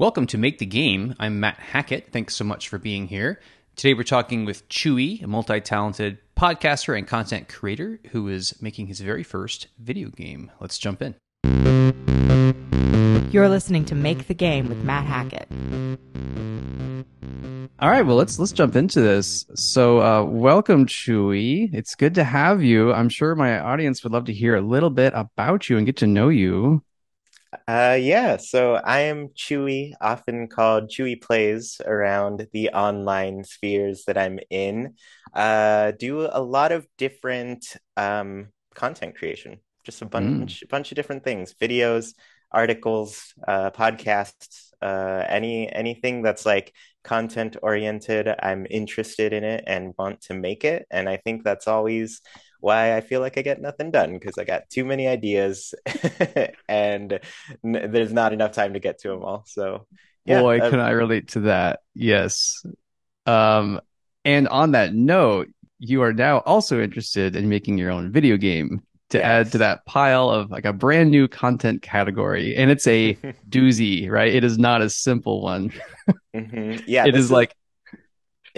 Welcome to Make the Game. I'm Matt Hackett. Thanks so much for being here. Today we're talking with Chuy, a multi talented podcaster and content creator who is making his very first video game. Let's jump in. You're listening to Make the Game with Matt Hackett. All right, well let's let's jump into this. So, uh, welcome, Chuy. It's good to have you. I'm sure my audience would love to hear a little bit about you and get to know you. Uh, yeah, so I am Chuy, often called Chuy Plays around the online spheres that I'm in. Uh, do a lot of different um, content creation, just a bunch, mm. bunch of different things, videos, articles, uh, podcasts, uh, any anything that's like content oriented. I'm interested in it and want to make it, and I think that's always why I feel like I get nothing done because I got too many ideas and n- there's not enough time to get to them all. So, yeah, boy, uh, can I relate to that? Yes. Um, and on that note, you are now also interested in making your own video game to yes. add to that pile of like a brand new content category, and it's a doozy, right? It is not a simple one. mm-hmm. Yeah, it is, is like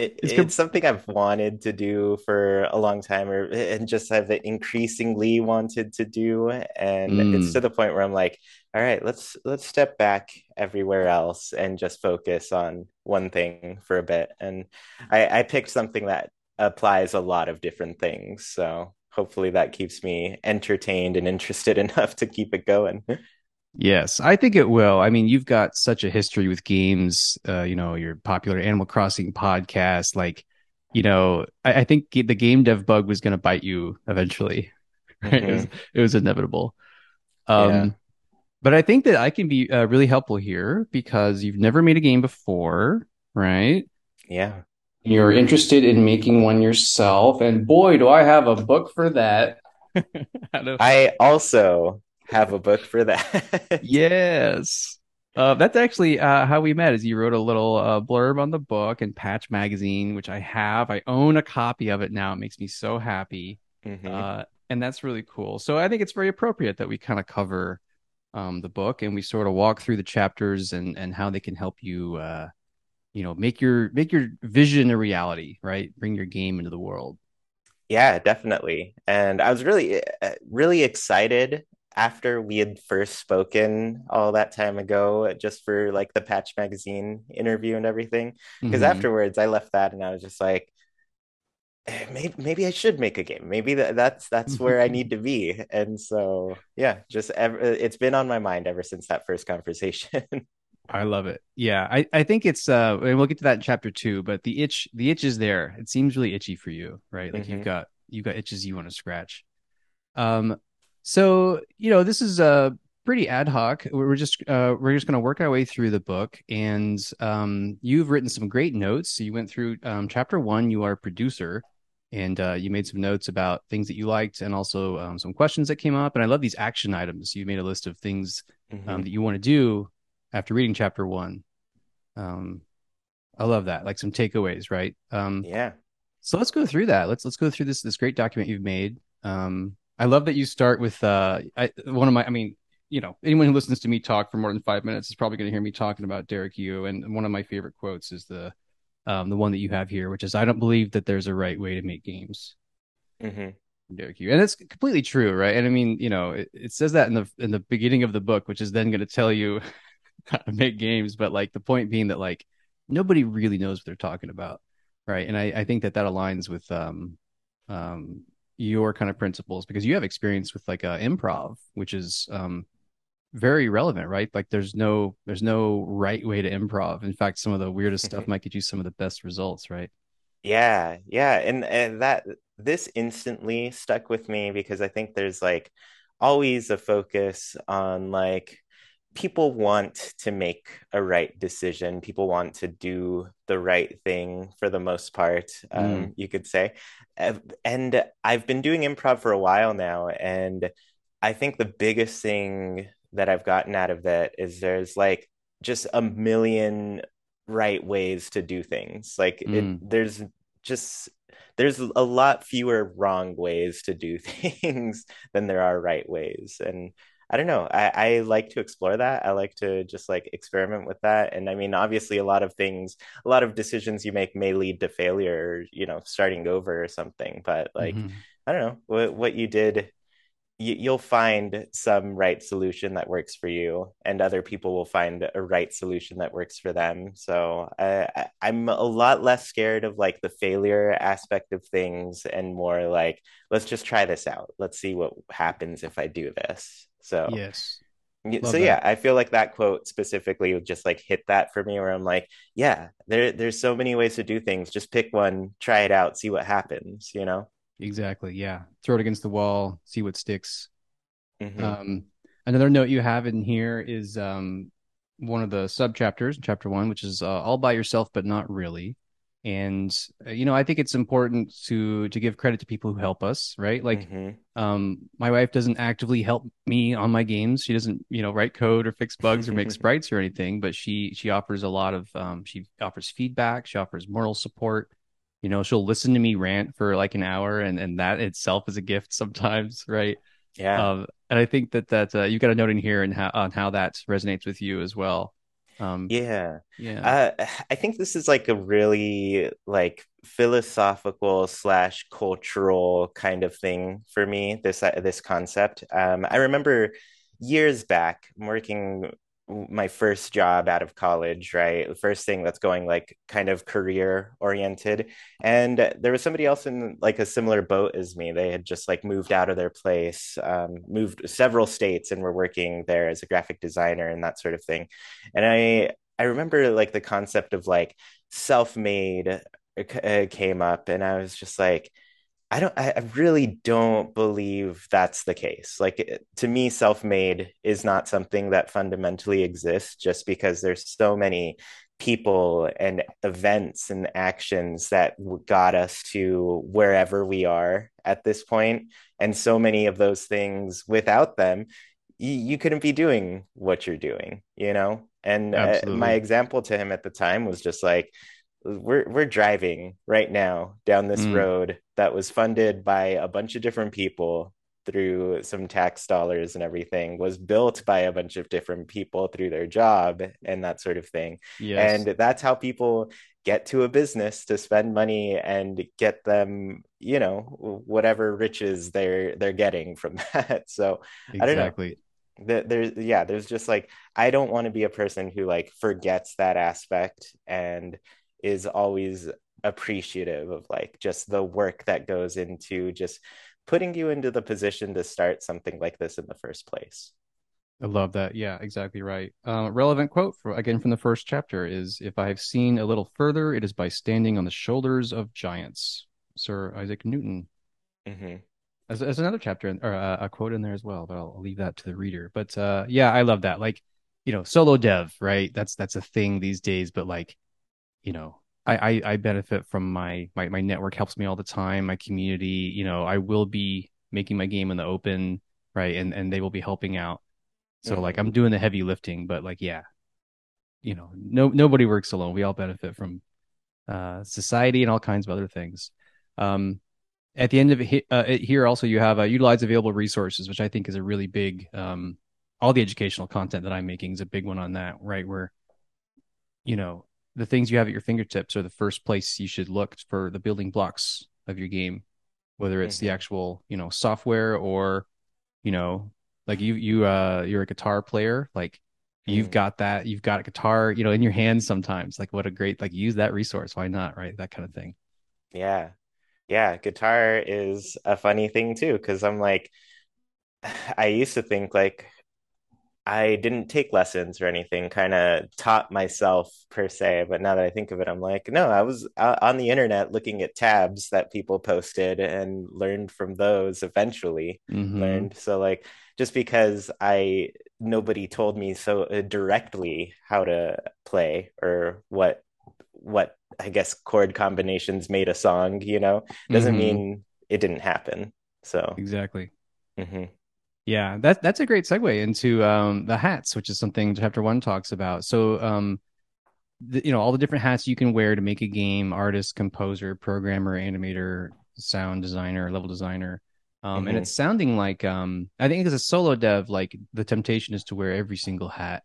it, it's, it's something I've wanted to do for a long time, or and just have increasingly wanted to do, and mm. it's to the point where I'm like, all right, let's let's step back everywhere else and just focus on one thing for a bit. And I, I picked something that applies a lot of different things, so hopefully that keeps me entertained and interested enough to keep it going. Yes, I think it will. I mean, you've got such a history with games. Uh, you know, your popular Animal Crossing podcast. Like, you know, I, I think the game dev bug was going to bite you eventually. Mm-hmm. it, was, it, was, inevitable. Um, yeah. But I think that I can be uh, really helpful here because you've never made a game before, right? Yeah. You're interested in making one yourself, and boy, do I have a book for that. I also have a book for that. yes. Uh, that's actually uh, how we met. Is you wrote a little uh, blurb on the book in Patch Magazine, which I have. I own a copy of it now. It makes me so happy, mm-hmm. Uh, and that's really cool. So I think it's very appropriate that we kind of cover um, the book and we sort of walk through the chapters and and how they can help you, uh, you know, make your make your vision a reality. Right, bring your game into the world. Yeah, definitely. And I was really, uh, really excited after we had first spoken all that time ago, just for like the Patch Magazine interview and everything. Because mm-hmm. afterwards, I left that and I was just like, eh, maybe maybe I should make a game. Maybe that, that's that's where I need to be. And so yeah, just ever, it's been on my mind ever since that first conversation. I love it. Yeah, I, I think it's uh and we'll get to that in chapter two, but the itch the itch is there. It seems really itchy for you, right? Like mm-hmm. you've got you've got itches you want to scratch. Um so you know, this is a uh, pretty ad hoc. We're just uh, we're just going to work our way through the book, and um, you've written some great notes. So you went through um, chapter one. You are a producer, and uh, you made some notes about things that you liked, and also um, some questions that came up. And I love these action items. You made a list of things um, mm-hmm. that you want to do after reading chapter one. Um, I love that, like some takeaways, right? Um, yeah. So let's go through that. Let's let's go through this this great document you've made. Um, I love that you start with uh, I, one of my. I mean, you know, anyone who listens to me talk for more than five minutes is probably going to hear me talking about Derek Yu. And one of my favorite quotes is the um, the one that you have here, which is, "I don't believe that there's a right way to make games." Mm-hmm. Derek Yu, and it's completely true, right? And I mean, you know, it, it says that in the in the beginning of the book, which is then going to tell you how to make games. But like the point being that like nobody really knows what they're talking about, right? And I, I think that that aligns with um um your kind of principles because you have experience with like uh, improv, which is um, very relevant, right? Like there's no there's no right way to improv. In fact, some of the weirdest stuff might get you some of the best results, right? Yeah, yeah, and and that this instantly stuck with me because I think there's like always a focus on like people want to make a right decision people want to do the right thing for the most part um, mm. you could say and i've been doing improv for a while now and i think the biggest thing that i've gotten out of that is there's like just a million right ways to do things like mm. it, there's just there's a lot fewer wrong ways to do things than there are right ways and I don't know. I, I like to explore that. I like to just like experiment with that. And I mean, obviously, a lot of things, a lot of decisions you make may lead to failure, or, you know, starting over or something. But like, hmm I don't know what what you did you, you'll find some right solution that works for you, and other people will find a right solution that works for them. So I, I'm a lot less scared of like the failure aspect of things and more like, let's just try this out. Let's see what happens if I do this. So Yes. so Love yeah. I feel like that quote specifically would just like hit that for me where I'm like, yeah, there there's so many ways to do things. Just pick one, try it out, see what happens, you know? Exactly. Yeah. Throw it against the wall, see what sticks. hmm Um, another note you have in here is um, one of the sub chapters, chapter one, which is uh, all by yourself, but not really. And uh, you know, I think it's important to to give credit to people who help us, right? Like, hmm um, my wife doesn't actively help me on my games. She doesn't, you know, write code or fix bugs or make sprites or anything, but she she offers a lot of um, she offers feedback, she offers moral support. You know, she'll listen to me rant for like an hour, and and that itself is a gift sometimes, right? Yeah. Um, and I think that that uh, you've got a note in here and how on how that resonates with you as well. Um, Yeah. yeah, Uh, I think this is like a really like philosophical slash cultural kind of thing for me, this uh, this concept. Um, I remember years back working my first job out of college, right? The first thing that's going like kind of career oriented. And there was somebody else in like a similar boat as me. They had just like moved out of their place, um, moved several states and were working there as a graphic designer and that sort of thing. And I I remember like the concept of like self-made uh, came up and I was just like I don't I really don't believe that's the case. Like to me self-made is not something that fundamentally exists just because there's so many people and events and actions that got us to wherever we are at this point and so many of those things without them you, you couldn't be doing what you're doing, you know? And uh, my example to him at the time was just like, we're we're driving right now down this Mm, road that was funded by a bunch of different people through some tax dollars and everything was built by a bunch of different people through their job and that sort of thing. And that's how people get to a business to spend money and get them you know whatever riches they're they're getting from that. So i don't know. Exactly. there's yeah there's just like i don't want to be a person who like forgets that aspect and is always appreciative of like just the work that goes into just putting you into the position to start something like this in the first place I love that. Yeah, exactly right. Uh, relevant quote for again from the first chapter is, "If I have seen a little further, it is by standing on the shoulders of giants." Sir Isaac Newton. hmm As, as another chapter in, or uh, a quote in there as well, but I'll, I'll leave that to the reader. But uh, yeah, I love that. Like, you know, solo dev, right? That's that's a thing these days. But like, you know, I, I I benefit from my my my network helps me all the time. My community, you know, I will be making my game in the open, right? And and they will be helping out. So like, hmm I'm doing the heavy lifting. But like, yeah, you know, no nobody works alone. We all benefit from uh, society and all kinds of other things. Um, at the end of it, uh, here also you have uh, utilize available resources, which I think is a really big. Um, all the educational content that I'm making is a big one on that, right? Where you know the things you have at your fingertips are the first place you should look for the building blocks of your game, whether it's the hmm actual you know software or you know like you you uh you're a guitar player like you've hmm got that you've got a guitar you know in your hands sometimes. Like what a great like use that resource. Why not right? That kind of thing. Yeah. Yeah guitar is a funny thing too because i'm like i used to think like I didn't take lessons or anything, kind of taught myself per se. But now that I think of it, I'm like, no, I was on the internet looking at tabs that people posted and learned from those eventually mm-hmm learned. So, like, just because I nobody told me so uh, directly how to play or what, what I guess chord combinations made a song, you know, doesn't mm-hmm mean it didn't happen. So, exactly mhm, yeah that that's a great segue into um the hats which is something chapter one talks about so um the, you know all the different hats you can wear to make a game artist composer programmer animator sound designer level designer Um, and hmm it's sounding like um, I think as a solo dev, like the temptation is to wear every single hat,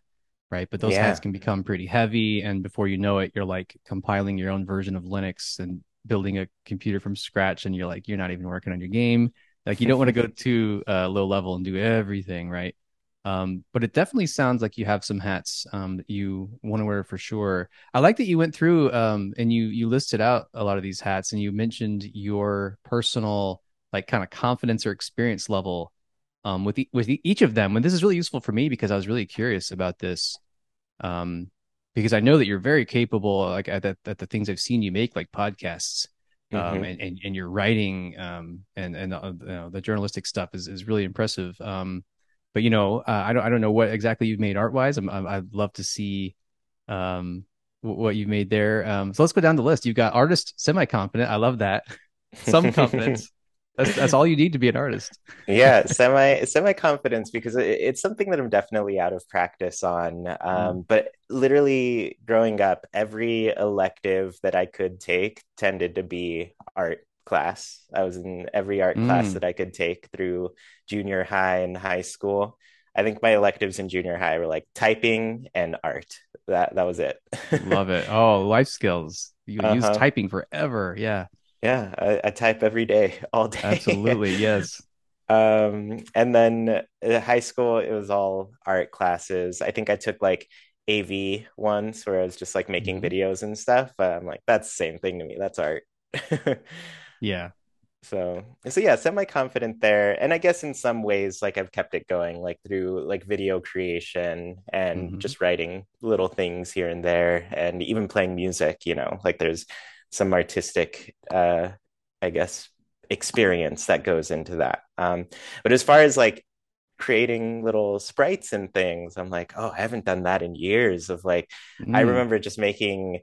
right? But those hats can become pretty heavy, and before you know it, you're like compiling your own version of Linux and building a computer from scratch, and you're like you're not even working on your game. Like you don't want to go too uh, low level and do everything, right? Um, but it definitely sounds like you have some hats um, that you want to wear for sure. I like that you went through um, and you you listed out a lot of these hats, and you mentioned your personal like kind of confidence or experience level um, with with each of them. And this is really useful for me because I was really curious about this um, because I know that you're very capable, like at the, at the things I've seen you make, like podcasts. Um, hmm and, and and your writing um, and and uh, you know, the journalistic stuff is, is really impressive. Um, but you know, uh, I don't I don't know what exactly you've made art wise. I'm I'd love to see um what you've made there. Um, so let's go down the list. You've got artist semi confident. I love that. Some confidence. That's that's all you need to be an artist. Yeah, semi semi confidence because it, it's something that I'm definitely out of practice on. Mm. Um, but literally growing up, every elective that I could take tended to be art class. I was in every art class Mm. that I could take through junior high and high school. I think my electives in junior high were like typing and art. That that was it. Love it. Oh, life skills. You use Uh-huh. typing forever. Yeah, Yeah, I, I type every day, all day. absolutely. Yes. Um, and then uh, high school, it was all art classes. I think I took like AV once where I was just like making Mhm. videos and stuff. But I'm like, that's the same thing to me. That's art. Yeah. So, so yeah, semi-confident there. And I guess in some ways, like I've kept it going, like through like video creation and hmm just writing little things here and there, and even playing music, you know, like there's some artistic, uh, I guess, experience that goes into that. Um, but as far as like creating little sprites and things, I'm like, oh, I haven't done that in years of like, I Mm. remember just making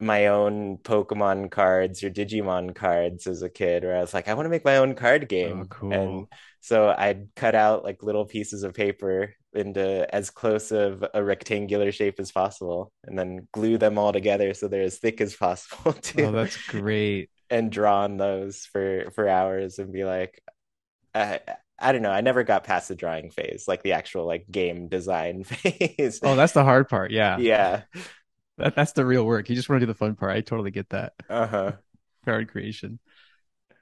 my own Pokemon cards or Digimon cards as a kid, where I was like, I want to make my own card Oh, game. And so I'd cut out like little pieces of paper into as close of a rectangular shape as possible, and then glue them all together so they're as thick as possible too, Oh, that's great. and draw on those for for hours and be like, I, I don't know. I never got past the drawing phase, like the actual like game design phase. Oh, that's the hard part. Yeah. Yeah. That, that's the real work. You just want to do the fun part. I totally get that. Uh-huh. Card creation.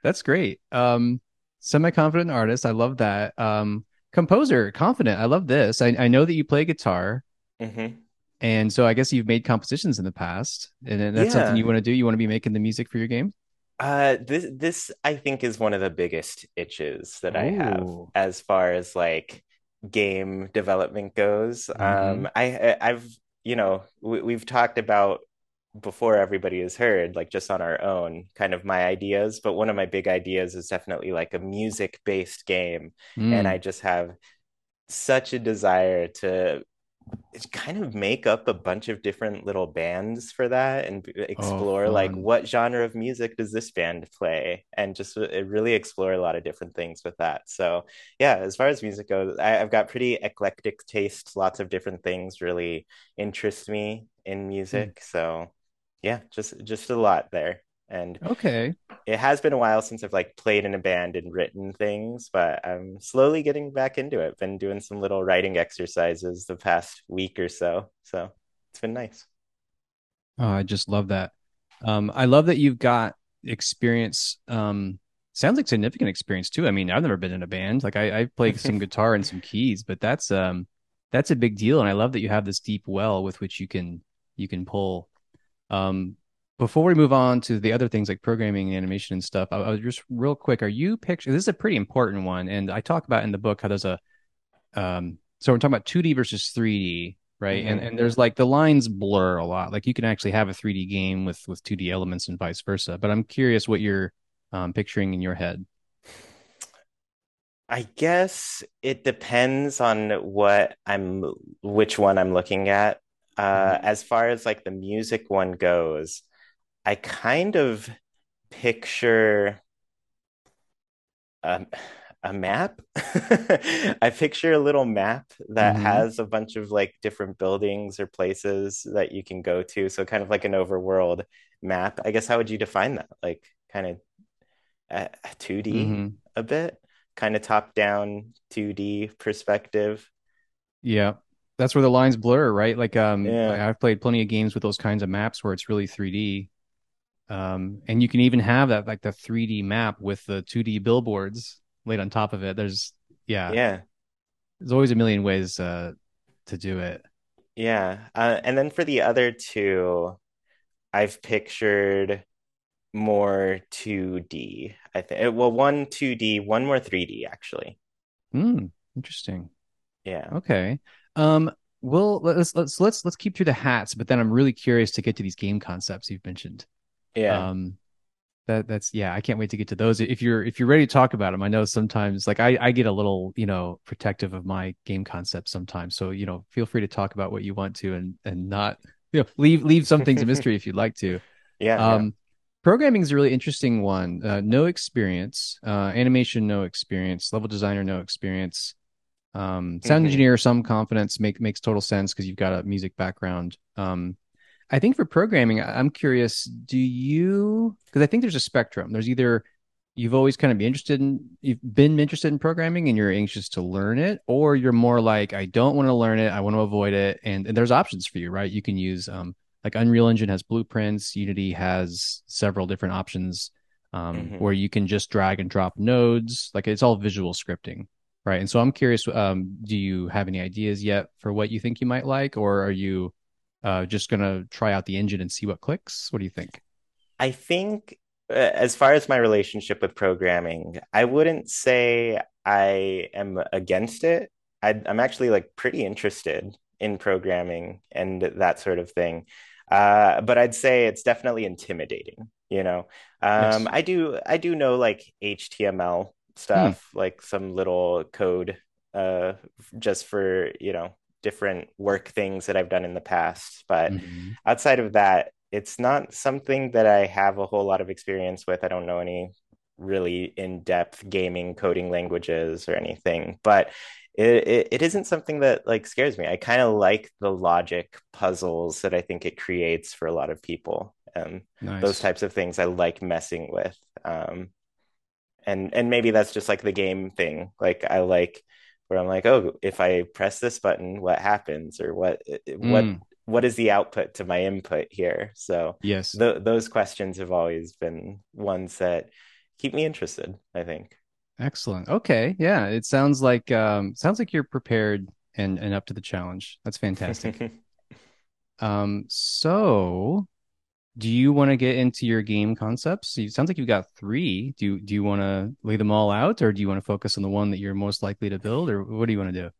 That's great. Um, semi-confident artist. I love that. Um, composer, confident. I love this. I, I know that you play guitar, hmm and so I guess you've made compositions in the past, and that's something you want to do. You want to be making the music for your game? Uh, this this I think is one of the biggest itches that I have as far as like game development goes. Mm-hmm. Um, I I- I've you know we, we've talked about before everybody has heard like just on our own kind of my ideas, but one of my big ideas is definitely like a music based game, and I Mm. just have such a desire to kind of make up a bunch of different little bands for that and Oh, explore like what genre of music does this band play and just uh, really explore a lot of different things with that. So yeah, as far as music goes, I, I've got pretty eclectic tastes. Lots of different things really interest me in Mm. music. So yeah, just just a lot there. And Okay. it has been a while since I've like played in a band and written things, but I'm slowly getting back into it. Been doing some little writing exercises the past week or so. So it's been nice. Oh, I just love that. Um, I love that you've got experience. Um, sounds like significant experience too. I mean, I've never been in a band. Like I, I played some guitar and some keys, but that's um, that's a big deal. And I love that you have this deep well with which you can you can pull. Um, before we move on to the other things like programming and animation and stuff, I, I was just real quick. Are you picture? This is a pretty important one, and I talk about in the book how there's a um so we're talking about 2D versus 3D, right? And hmm and there's like the lines blur a lot. Like you can actually have a 3D game with with 2D elements and vice versa. But I'm curious what you're um picturing in your head. I guess it depends on what I'm, which one I'm looking at. Uh, Mhm. as far as like the music one goes, I kind of picture um, a map. I picture a little map that hmm has a bunch of like different buildings or places that you can go to. So kind of like an overworld map. I guess how would you define that? Like kind of uh, 2D hmm a bit? kind of top down 2D perspective. Yeah. That's where the lines blur, right? Like um Yeah. I've played plenty of games with those kinds of maps where it's really 3D. Um and you can even have that like the 3D map with the 2D billboards laid on top of it. There's yeah, Yeah. there's always a million ways uh to do it. Yeah. Uh, and then for the other two, I've pictured more 2D, I think. Well, one 2D, one more 3D actually. Hmm, interesting. Yeah. Okay. Um, well, let's let's let's let's keep through the hats, but then I'm really curious to get to these game concepts you've mentioned. Yeah. Um, that that's yeah, I can't wait to get to those. If you're if you're ready to talk about them, I know sometimes like I I get a little you know protective of my game concepts sometimes. So you know, feel free to talk about what you want to and and not you know leave leave some things a mystery if you'd like to. Yeah. Yeah. Um, programming is a really interesting one. Uh, no experience, uh, animation, no experience, level designer, no experience. Um, sound Mhm. engineer, some confidence make makes total sense because you've got a music background. Um, I think for programming, I'm curious, do you, because I think there's a spectrum. There's either you've always kind of been interested in, you've been interested in programming and you're anxious to learn it, or you're more like, I don't want to learn it, I want to avoid it. And, and there's options for you, right? You can use, um, like Unreal Engine has blueprints, Unity has several different options, um, Mhm. where you can just drag and drop nodes. Like it's all visual scripting, right? And so I'm curious, um, do you have any ideas yet for what you think you might like, or are you, uh, just gonna try out the engine and see what clicks? What do you think? I think, uh, as far as my relationship with programming, I wouldn't say I am against it. I, I'm actually like pretty interested in programming and that sort of thing. Uh, but I'd say it's definitely intimidating, you know. Um. I do I do know like HTML Hmm. stuff, like some little code, uh, just for, you know, different work things that I've done in the past. But Mhm. outside of that, it's not something that I have a whole lot of experience with. I don't know any really in-depth gaming coding languages or anything, but it, it, it isn't something that like scares me. I kind of like the logic puzzles that I think it creates for a lot of people. Um, those types of things I like messing with. Um, and and maybe that's just like the game thing. Like I like where I'm like, oh, if I press this button, what happens, or what what Mm. what is the output to my input here? So Yes. th those questions have always been ones that keep me interested, I think. Excellent. Okay. Yeah. It sounds like um sounds like you're prepared and and up to the challenge. That's fantastic. Um, so do you want to get into your game concepts? It sounds like you've got three. Do you do you want to lay them all out or do you want to focus on the one that you're most likely to build or what do you want to do?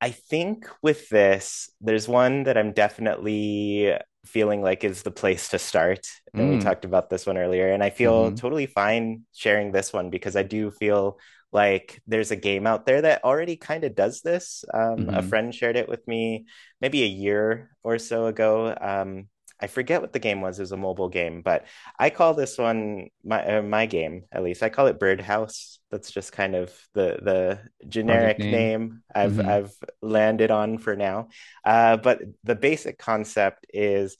I think with this, there's one that I'm definitely feeling like is the place to start. And we Mm. talked about this one earlier, and I feel hmm totally fine sharing this one because I do feel like there's a game out there that already kind of does this. Um, a hmm friend shared it with me maybe a year or so ago. Um, I forget what the game was. It was a mobile game, but I call this one my uh, my game at least. I call it Birdhouse. That's just kind of the the generic name. name I've hmm I've landed on for now. Uh, but the basic concept is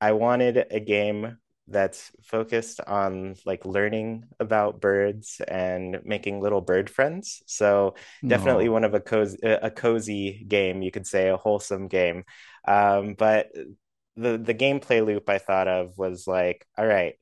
I wanted a game that's focused on like learning about birds and making little bird friends. So definitely No. one of a cozy a cozy game, you could say a wholesome game. Um, but the the gameplay loop I thought of was like, all right,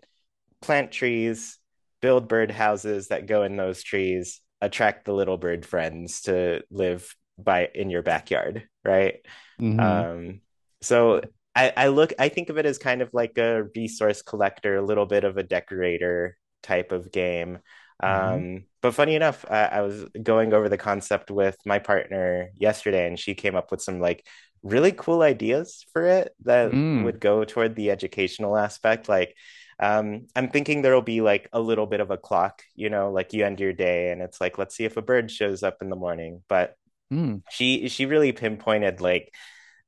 plant trees, build bird houses that go in those trees, attract the little bird friends to live by in your backyard, right? hmm Um, so I, I look, I think of it as kind of like a resource collector, a little bit of a decorator type of game. hmm Um, but funny enough, I, I was going over the concept with my partner yesterday, and she came up with some like really cool ideas for it that Mm. would go toward the educational aspect. Like, um, I'm thinking there'll be like a little bit of a clock, you know, like you end your day, and it's like, let's see if a bird shows up in the morning. But Mm. she she really pinpointed like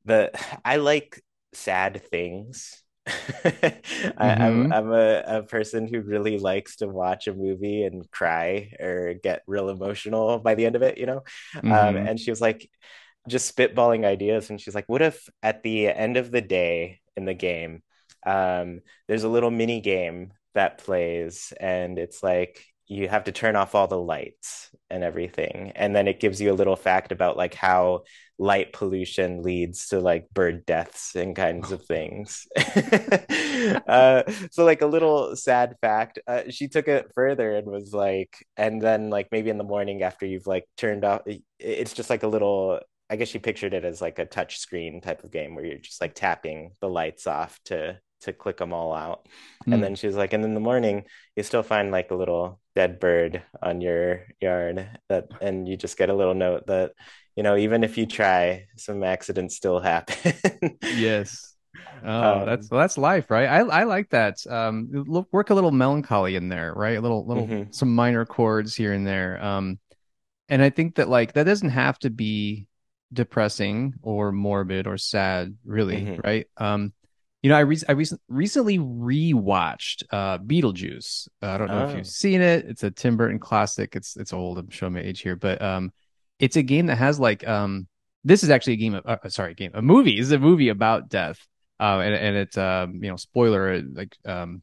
the I like sad things. I, I'm hmm I'm a, a person who really likes to watch a movie and cry or get real emotional by the end of it, you know. Um, hmm and she was like just spitballing ideas, and she's like, "What if at the end of the day in the game, um, there's a little mini game that plays, and it's like you have to turn off all the lights and everything. And then it gives you a little fact about like how light pollution leads to like bird deaths and kinds of things. uh, so like a little sad fact, uh, she took it further and was like, and then like maybe in the morning after you've like turned off, it's just like a little I guess she pictured it as like a touch screen type of game where you're just like tapping the lights off to to click them all out. Mm. And hmm. then she was like, and in the morning you still find like a little dead bird on your yard that and you just get a little note that, you know, even if you try, some accidents still happen. yes. Oh, um, that's well, that's life, right? I I like that. Um, look, work a little melancholy in there, right? A little little mm-hmm. some minor chords here and there. Um, and I think that like that doesn't have to be depressing or morbid or sad, really, mm-hmm. right? Um, you know, I re- I recently recently rewatched uh, Beetlejuice. Uh, I don't know oh. if you've seen it. It's a Tim Burton classic. It's it's old. I'm showing my age here, but um, it's a game that has like um, this is actually a game of uh, sorry, game a movie. This is a movie about death. Uh, and and it's um, you know, spoiler like um,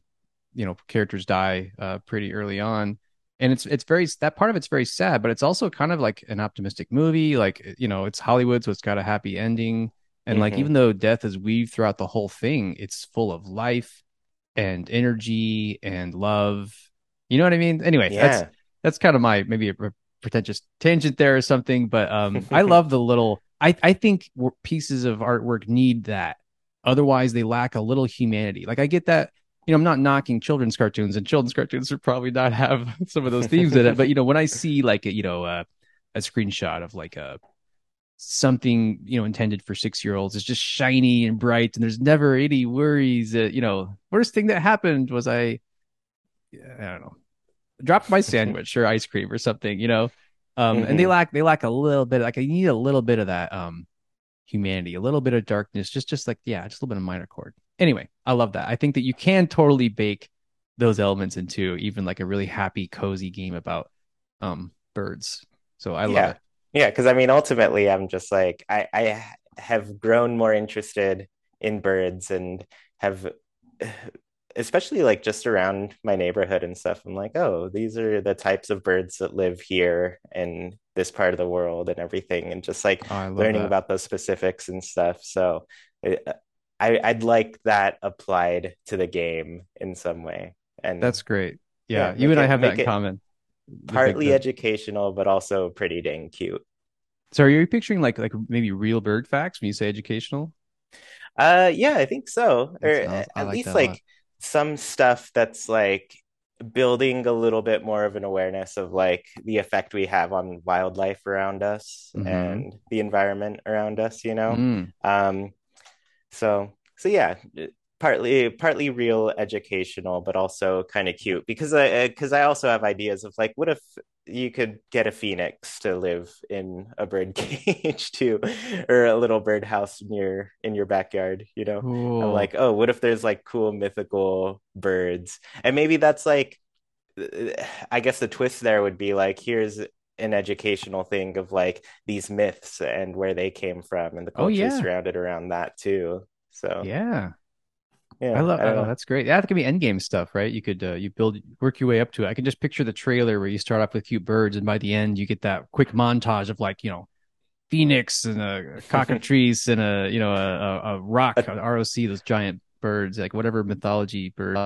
you know, characters die uh pretty early on and it's it's very that part of it's very sad but it's also kind of like an optimistic movie like you know it's hollywood so it's got a happy ending. And mm-hmm. like even though death is weaved throughout the whole thing it's full of life and energy and love. You know what i mean? Anyway yeah. that's that's kind of my maybe a pretentious tangent there or something but um i love the little i i think pieces of artwork need that. Otherwise they lack a little humanity. Like i get that you know, I'm not knocking children's cartoons, and children's cartoons would probably not have some of those themes in it. But you know, when I see like a, you know uh, a screenshot of like a something you know intended for six year olds, it's just shiny and bright, and there's never any worries. That, you know, worst thing that happened was I, I don't know, dropped my sandwich or ice cream or something. You know, um, mm-hmm. and they mm-hmm. lack they lack a little bit. Like I need a little bit of that um humanity, a little bit of darkness, just just like yeah, just a little bit of minor chord anyway, I love that. I think that you can totally bake those elements into even like a really happy, cozy game about um birds. So I love yeah. it. Yeah, because I mean, ultimately, I'm just like I I have grown more interested in birds and have especially like just around my neighborhood and stuff i'm like oh these are the types of birds that live here in this part of the world and everything and just like oh, learning that. about those specifics and stuff so it, I, I'd like that applied to the game in some way. And that's great. Yeah, yeah you and it, I have that in common. Partly educational, but also pretty dang cute. So, are you picturing like like maybe real bird facts when you say educational? Uh, yeah, I think so. Or at like least like some stuff that's like building a little bit more of an awareness of like the effect we have on wildlife around us mm-hmm. and the environment around us. You know, mm. um, so so yeah partly partly real educational but also kind of cute. Because i because i also have ideas of like what if you could get a phoenix to live in a bird cage too or a little bird house in your in your backyard you know? I'm like oh what if there's like cool mythical birds? And maybe that's like i guess the twist there would be like here's an educational thing of like these myths and where they came from and the culture oh, yeah. surrounded around that too. So yeah, yeah, I love. I oh, that's great. Yeah, that could be end game stuff, right? You could uh, you build work your way up to it. I can just picture the trailer where you start off with cute birds, and by the end you get that quick montage of like you know phoenix and a cockatrice and a you know a, a roc, a ROC, those giant birds, like whatever mythology bird.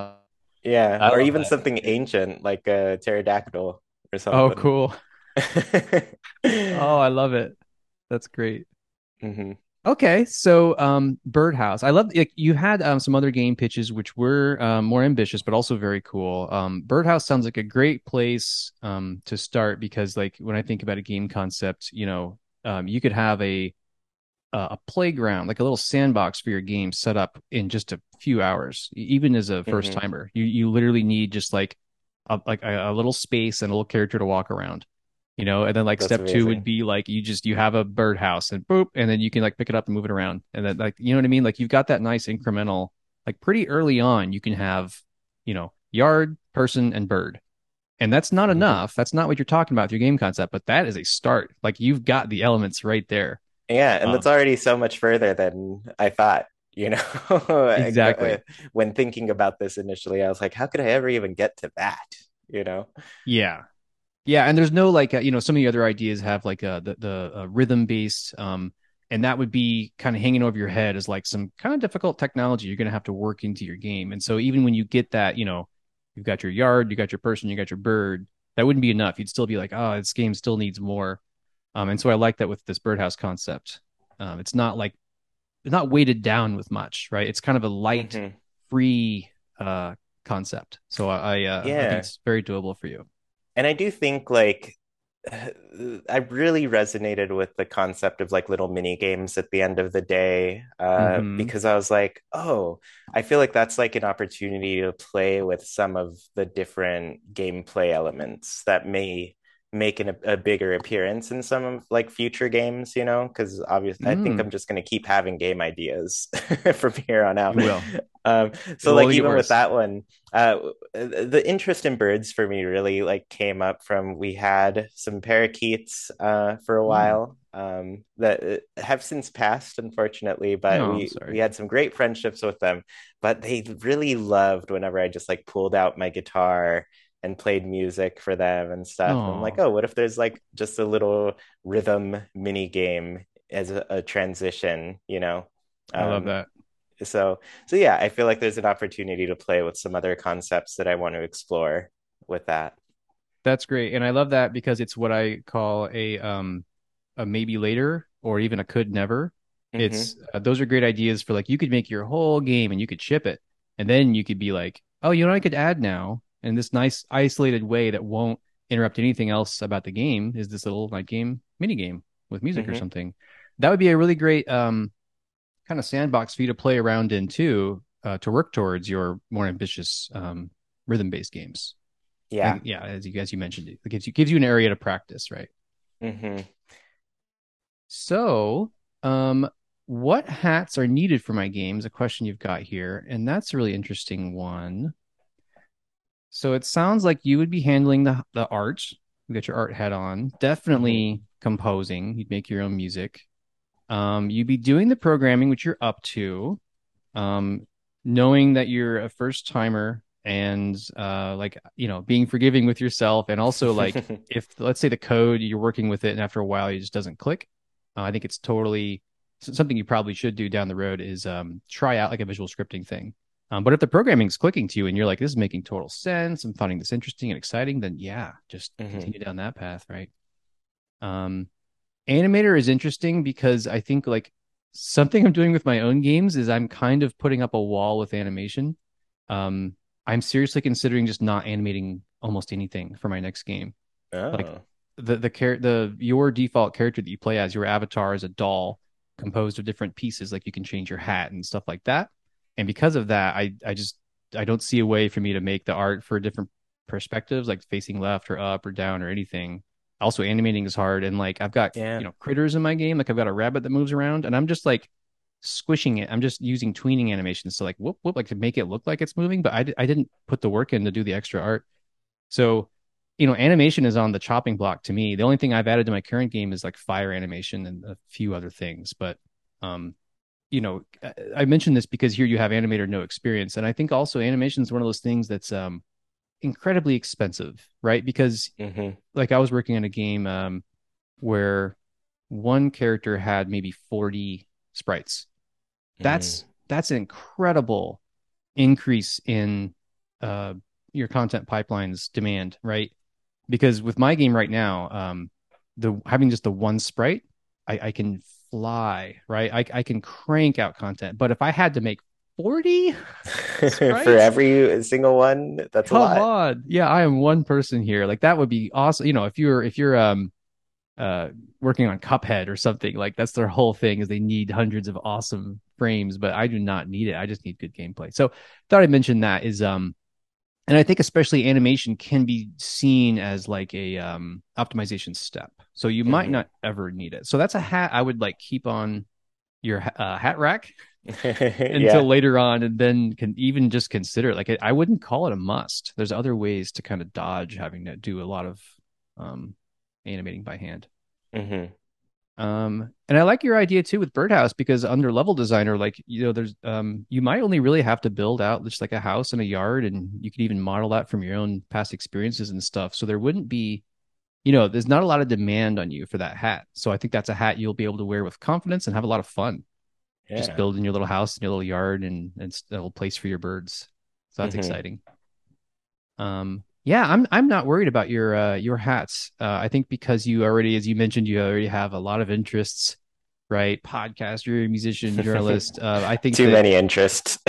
Yeah, or even that. something ancient like a pterodactyl or something. Oh, cool. Oh, I love it. That's great. Mm-hmm. Okay, so um, Birdhouse. I love like, you had um, some other game pitches which were um, more ambitious, but also very cool. Um, Birdhouse sounds like a great place um, to start because, like, when I think about a game concept, you know, um, you could have a a playground, like a little sandbox for your game, set up in just a few hours. Even as a first timer, mm-hmm. you you literally need just like a, like a, a little space and a little character to walk around you know and then like That's step amazing. two would be like you just you have a birdhouse and boop and then you can like pick it up and move it around and then like you know what i mean like you've got that nice incremental like pretty early on you can have you know yard person and bird and that's not mm-hmm. enough that's not what you're talking about with your game concept but that is a start like you've got the elements right there yeah and um, that's already so much further than i thought you know exactly when thinking about this initially i was like how could i ever even get to that you know? Yeah. Yeah, and there's no like uh, you know some of the other ideas have like uh, the the uh, rhythm based um and that would be kind of hanging over your head as like some kind of difficult technology you're going to have to work into your game. And so even when you get that, you know, you've got your yard, you got your person, you got your bird, that wouldn't be enough. You'd still be like, oh, this game still needs more. Um, and so I like that with this birdhouse concept. Um, it's not like it's not weighted down with much, right? It's kind of a light, mm-hmm. free uh, concept. So I, uh, yeah. I think it's very doable for you. And I do think like I really resonated with the concept of like little mini games at the end of the day uh, mm-hmm. because I was like, oh, I feel like that's like an opportunity to play with some of the different gameplay elements that may make an, a bigger appearance in some of like future games, you know, because obviously mm. I think mm. I'm just going to keep having game ideas from here on out. Um, so like even with that one, uh, the interest in birds for me really like came up from we had some parakeets uh, for a mm. while um, that uh, have since passed, unfortunately, but oh, we, we had some great friendships with them. But they really loved whenever I just like pulled out my guitar and played music for them and stuff. I'm like, oh, what if there's like just a little rhythm mini game as a, a transition, you know? Um, I love um, that. So, so yeah, I feel like there's an opportunity to play with some other concepts that I want to explore with that. That's great, and I love that because it's what I call a um a maybe later or even a could never. Mm-hmm. It's uh, those are great ideas for like you could make your whole game and you could ship it, and then you could be like, oh, you know, I could add now in this nice isolated way that won't interrupt anything else about the game is this little like game mini game with music mm-hmm. or something that would be a really great um, kind of sandbox for you to play around in too uh, to work towards your more ambitious um, rhythm based games yeah yeah as you as you mentioned it gives you gives you an area to practice right mm-hmm. so um what hats are needed for my games a question you've got here and that's a really interesting one so it sounds like you would be handling the the art. You got your art hat on. Definitely mm-hmm. composing. You'd make your own music. Um, you'd be doing the programming, which you're up to. Um, knowing that you're a first timer and uh, like you know being forgiving with yourself and also like if let's say the code you're working with it and after a while it just doesn't click uh, i think it's totally something you probably should do down the road is um, try out like a visual scripting thing um, but if the programming is clicking to you and you're like, this is making total sense, I'm finding this interesting and exciting, then yeah, just mm-hmm. continue down that path, right? Um, animator is interesting because I think like something I'm doing with my own games is I'm kind of putting up a wall with animation. Um, I'm seriously considering just not animating almost anything for my next game. Oh. Like the the char- the your default character that you play as your avatar is a doll composed of different pieces. Like you can change your hat and stuff like that and because of that i i just i don't see a way for me to make the art for different perspectives like facing left or up or down or anything also animating is hard. And like i've got yeah. you know critters in my game. Like i've got a rabbit that moves around and i'm just like squishing it. I'm just using tweening animations to like whoop whoop like to make it look like it's moving but I, I didn't put the work in to do the extra art. So you know animation is on the chopping block to me. The only thing i've added to my current game is like fire animation and a few other things. But um you know, I mentioned this because here you have animator no experience, and I think also animation is one of those things that's um, incredibly expensive, right? Because mm-hmm. like I was working on a game um, where one character had maybe forty sprites. That's mm. that's an incredible increase in uh, your content pipeline's demand, right? Because with my game right now, um, the having just the one sprite, I, I can fly, right? I, I can crank out content. But if I had to make 40 for every single one, that's Come a lot. On. Yeah, I am one person here. Like that would be awesome. You know, if you're if you're um uh working on Cuphead or something, like that's their whole thing is they need hundreds of awesome frames, but I do not need it. I just need good gameplay. So thought I'd mention that is um and I think especially animation can be seen as like a um, optimization step. So you mm-hmm. might not ever need it. So that's a hat I would like keep on your uh, hat rack until yeah. later on, and then can even just consider it. Like I wouldn't call it a must. There's other ways to kind of dodge having to do a lot of um, animating by hand. Mm-hmm. Um, and I like your idea too with Birdhouse because under level designer, like you know, there's um, you might only really have to build out just like a house and a yard, and you could even model that from your own past experiences and stuff. So there wouldn't be, you know, there's not a lot of demand on you for that hat. So I think that's a hat you'll be able to wear with confidence and have a lot of fun. Yeah. Just building your little house and your little yard and and a little place for your birds. So that's Mhm. exciting. Um, yeah, I'm I'm not worried about your uh your hats. Uh, I think because you already, as you mentioned, you already have a lot of interests, right? Podcaster, musician, journalist. Uh, I think Too that- many interests.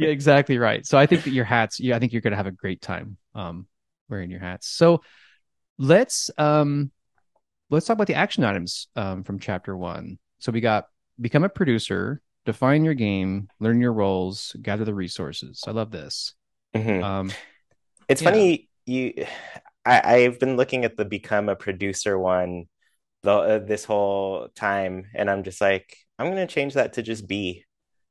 Yeah, exactly right. So I think that your hats, yeah, I think you're gonna have a great time um wearing your hats. So let's um let's talk about the action items um from chapter one. So we got become a producer, define your game, learn your roles, gather the resources. I love this. Mhm. Um It's Yeah. funny you I, I've been looking at the become a producer one the uh, this whole time and I'm just like I'm gonna change that to just be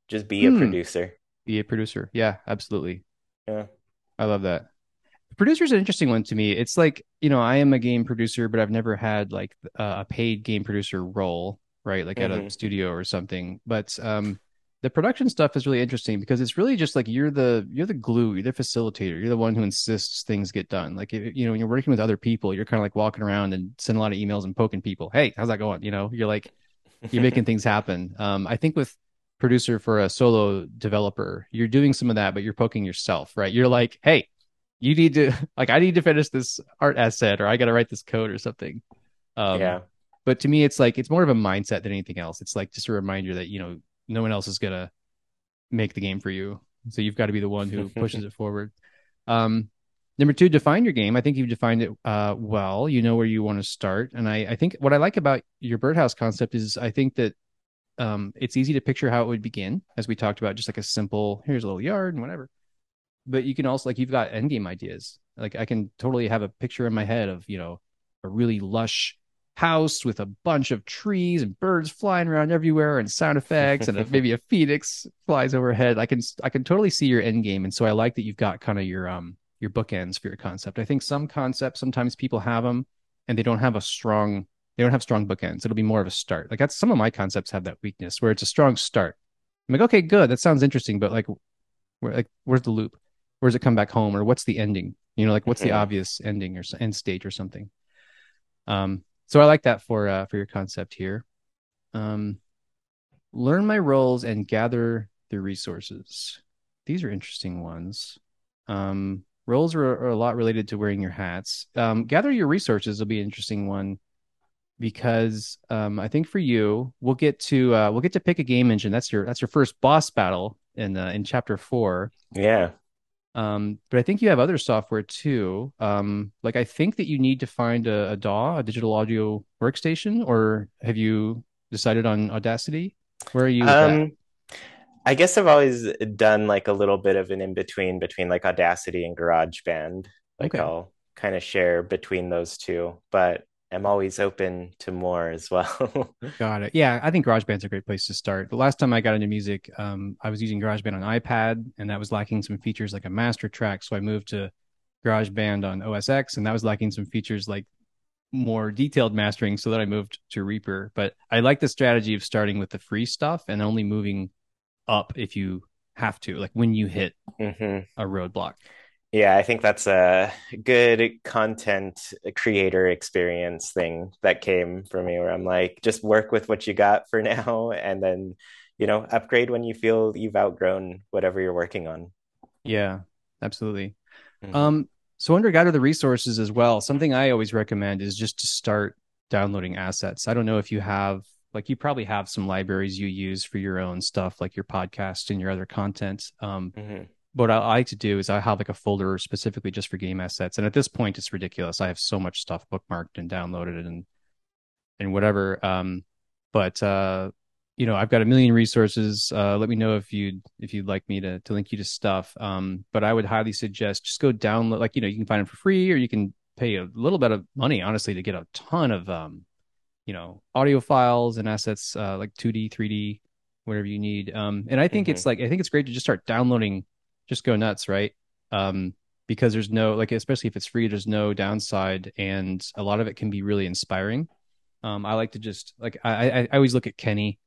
just be a Hmm. producer. be a producer. Yeah, absolutely. Yeah. I love that. Producer's an interesting one to me. It's like, you know, I am a game producer, but I've never had like a paid game producer role, right? Like at a Mhm. studio or something. But um the production stuff is really interesting because it's really just like you're the you're the glue, you're the facilitator, you're the one who insists things get done. Like if, you know, when you're working with other people, you're kind of like walking around and sending a lot of emails and poking people. Hey, how's that going? You know, you're like you're making things happen. Um, I think with producer for a solo developer, you're doing some of that, but you're poking yourself, right? You're like, hey, you need to like, I need to finish this art asset, or I got to write this code or something. Um, yeah. But to me, it's like it's more of a mindset than anything else. It's like just a reminder that you know no one else is gonna make the game for you, so you've got to be the one who pushes it forward. Um, number two, define your game. I think you've defined it uh, well. You know where you want to start, and I, I think what I like about your birdhouse concept is I think that um, it's easy to picture how it would begin, as we talked about, just like a simple here's a little yard and whatever. But you can also like you've got end game ideas. Like I can totally have a picture in my head of you know a really lush house with a bunch of trees and birds flying around everywhere and sound effects and a, maybe a phoenix flies overhead. I can I can totally see your end game, and so I like that you've got kind of your um your bookends for your concept. I think some concepts sometimes people have them and they don't have a strong they don't have strong bookends. It'll be more of a start. Like that's some of my concepts have that weakness where it's a strong start. I'm like, okay, good, that sounds interesting, but like, where like where's the loop? Where's it come back home, or what's the ending? You know, like what's the Mhm. obvious ending or end stage or something. Um, so I like that for uh, for your concept here. Um, learn my roles and gather the resources. These are interesting ones. Um, roles are, are a lot related to wearing your hats. Um, gather your resources will be an interesting one because um, I think for you, we'll get to uh, we'll get to pick a game engine. That's your that's your first boss battle in uh, in chapter four. Yeah. Um, but I think you have other software too. Um, like I think that you need to find a, a DAW, a digital audio workstation, or have you decided on Audacity? Where are you? Um, I guess I've always done like a little bit of an in between between like Audacity and GarageBand. Like Okay. I'll kind of share between those two, but I'm always open to more as well. Got it. Yeah, I think GarageBand's a great place to start. The last time I got into music, um, I was using GarageBand on iPad, and that was lacking some features like a master track. So I moved to GarageBand on OS X, and that was lacking some features like more detailed mastering. So that I moved to Reaper. But I like the strategy of starting with the free stuff and only moving up if you have to, like when you hit hmm a roadblock. Yeah, I think that's a good content creator experience thing that came for me where I'm like, just work with what you got for now and then, you know, upgrade when you feel you've outgrown whatever you're working on. Yeah, absolutely. Mhm. Um, so under gather the resources as well, something I always recommend is just to start downloading assets. I don't know if you have like you probably have some libraries you use for your own stuff, like your podcast and your other content. Um, Mhm. What I like to do is I have like a folder specifically just for game assets. And at this point, it's ridiculous. I have so much stuff bookmarked and downloaded and and whatever. Um, but uh, you know, I've got a million resources. Uh, let me know if you'd if you'd like me to to link you to stuff. Um, but I would highly suggest just go download. Like you know, you can find them for free, or you can pay a little bit of money, honestly, to get a ton of um, you know, audio files and assets uh, like 2D, 3D, whatever you need. Um, and I think it's like I think it's great to just start downloading, just go nuts, right? Um, because there's no like especially if it's free, there's no downside, and a lot of it can be really inspiring. Um, I like to just like I, I, I always look at Kenney.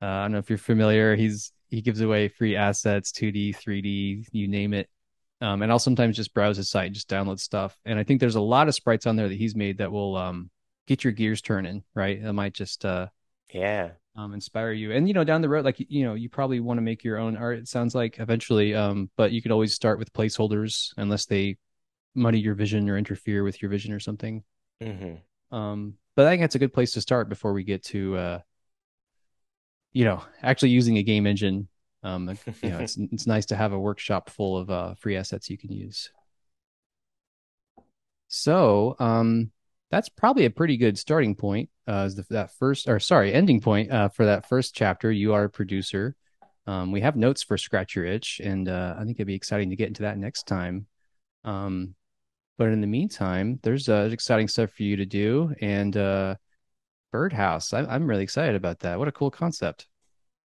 Uh, I don't know if you're familiar. He's he gives away free assets, 2D, 3D, you name it. Um, and I'll sometimes just browse his site, just download stuff. And I think there's a lot of sprites on there that he's made that will um get your gears turning, right? That might just uh yeah um, inspire you. And you know, down the road, like you know, you probably want to make your own art. It sounds like eventually, um, but you could always start with placeholders unless they muddy your vision or interfere with your vision or something. Mm-hmm. Um, but I think that's a good place to start before we get to, uh, you know, actually using a game engine. Um, you know, it's it's nice to have a workshop full of uh, free assets you can use. So, um, that's probably a pretty good starting point uh, as the, that first or sorry ending point uh, for that first chapter you are a producer. Um, we have notes for scratch your itch and uh, i think it'd be exciting to get into that next time. Um, but in the meantime there's uh, exciting stuff for you to do and uh, birdhouse. I, i'm really excited about that. What a cool concept.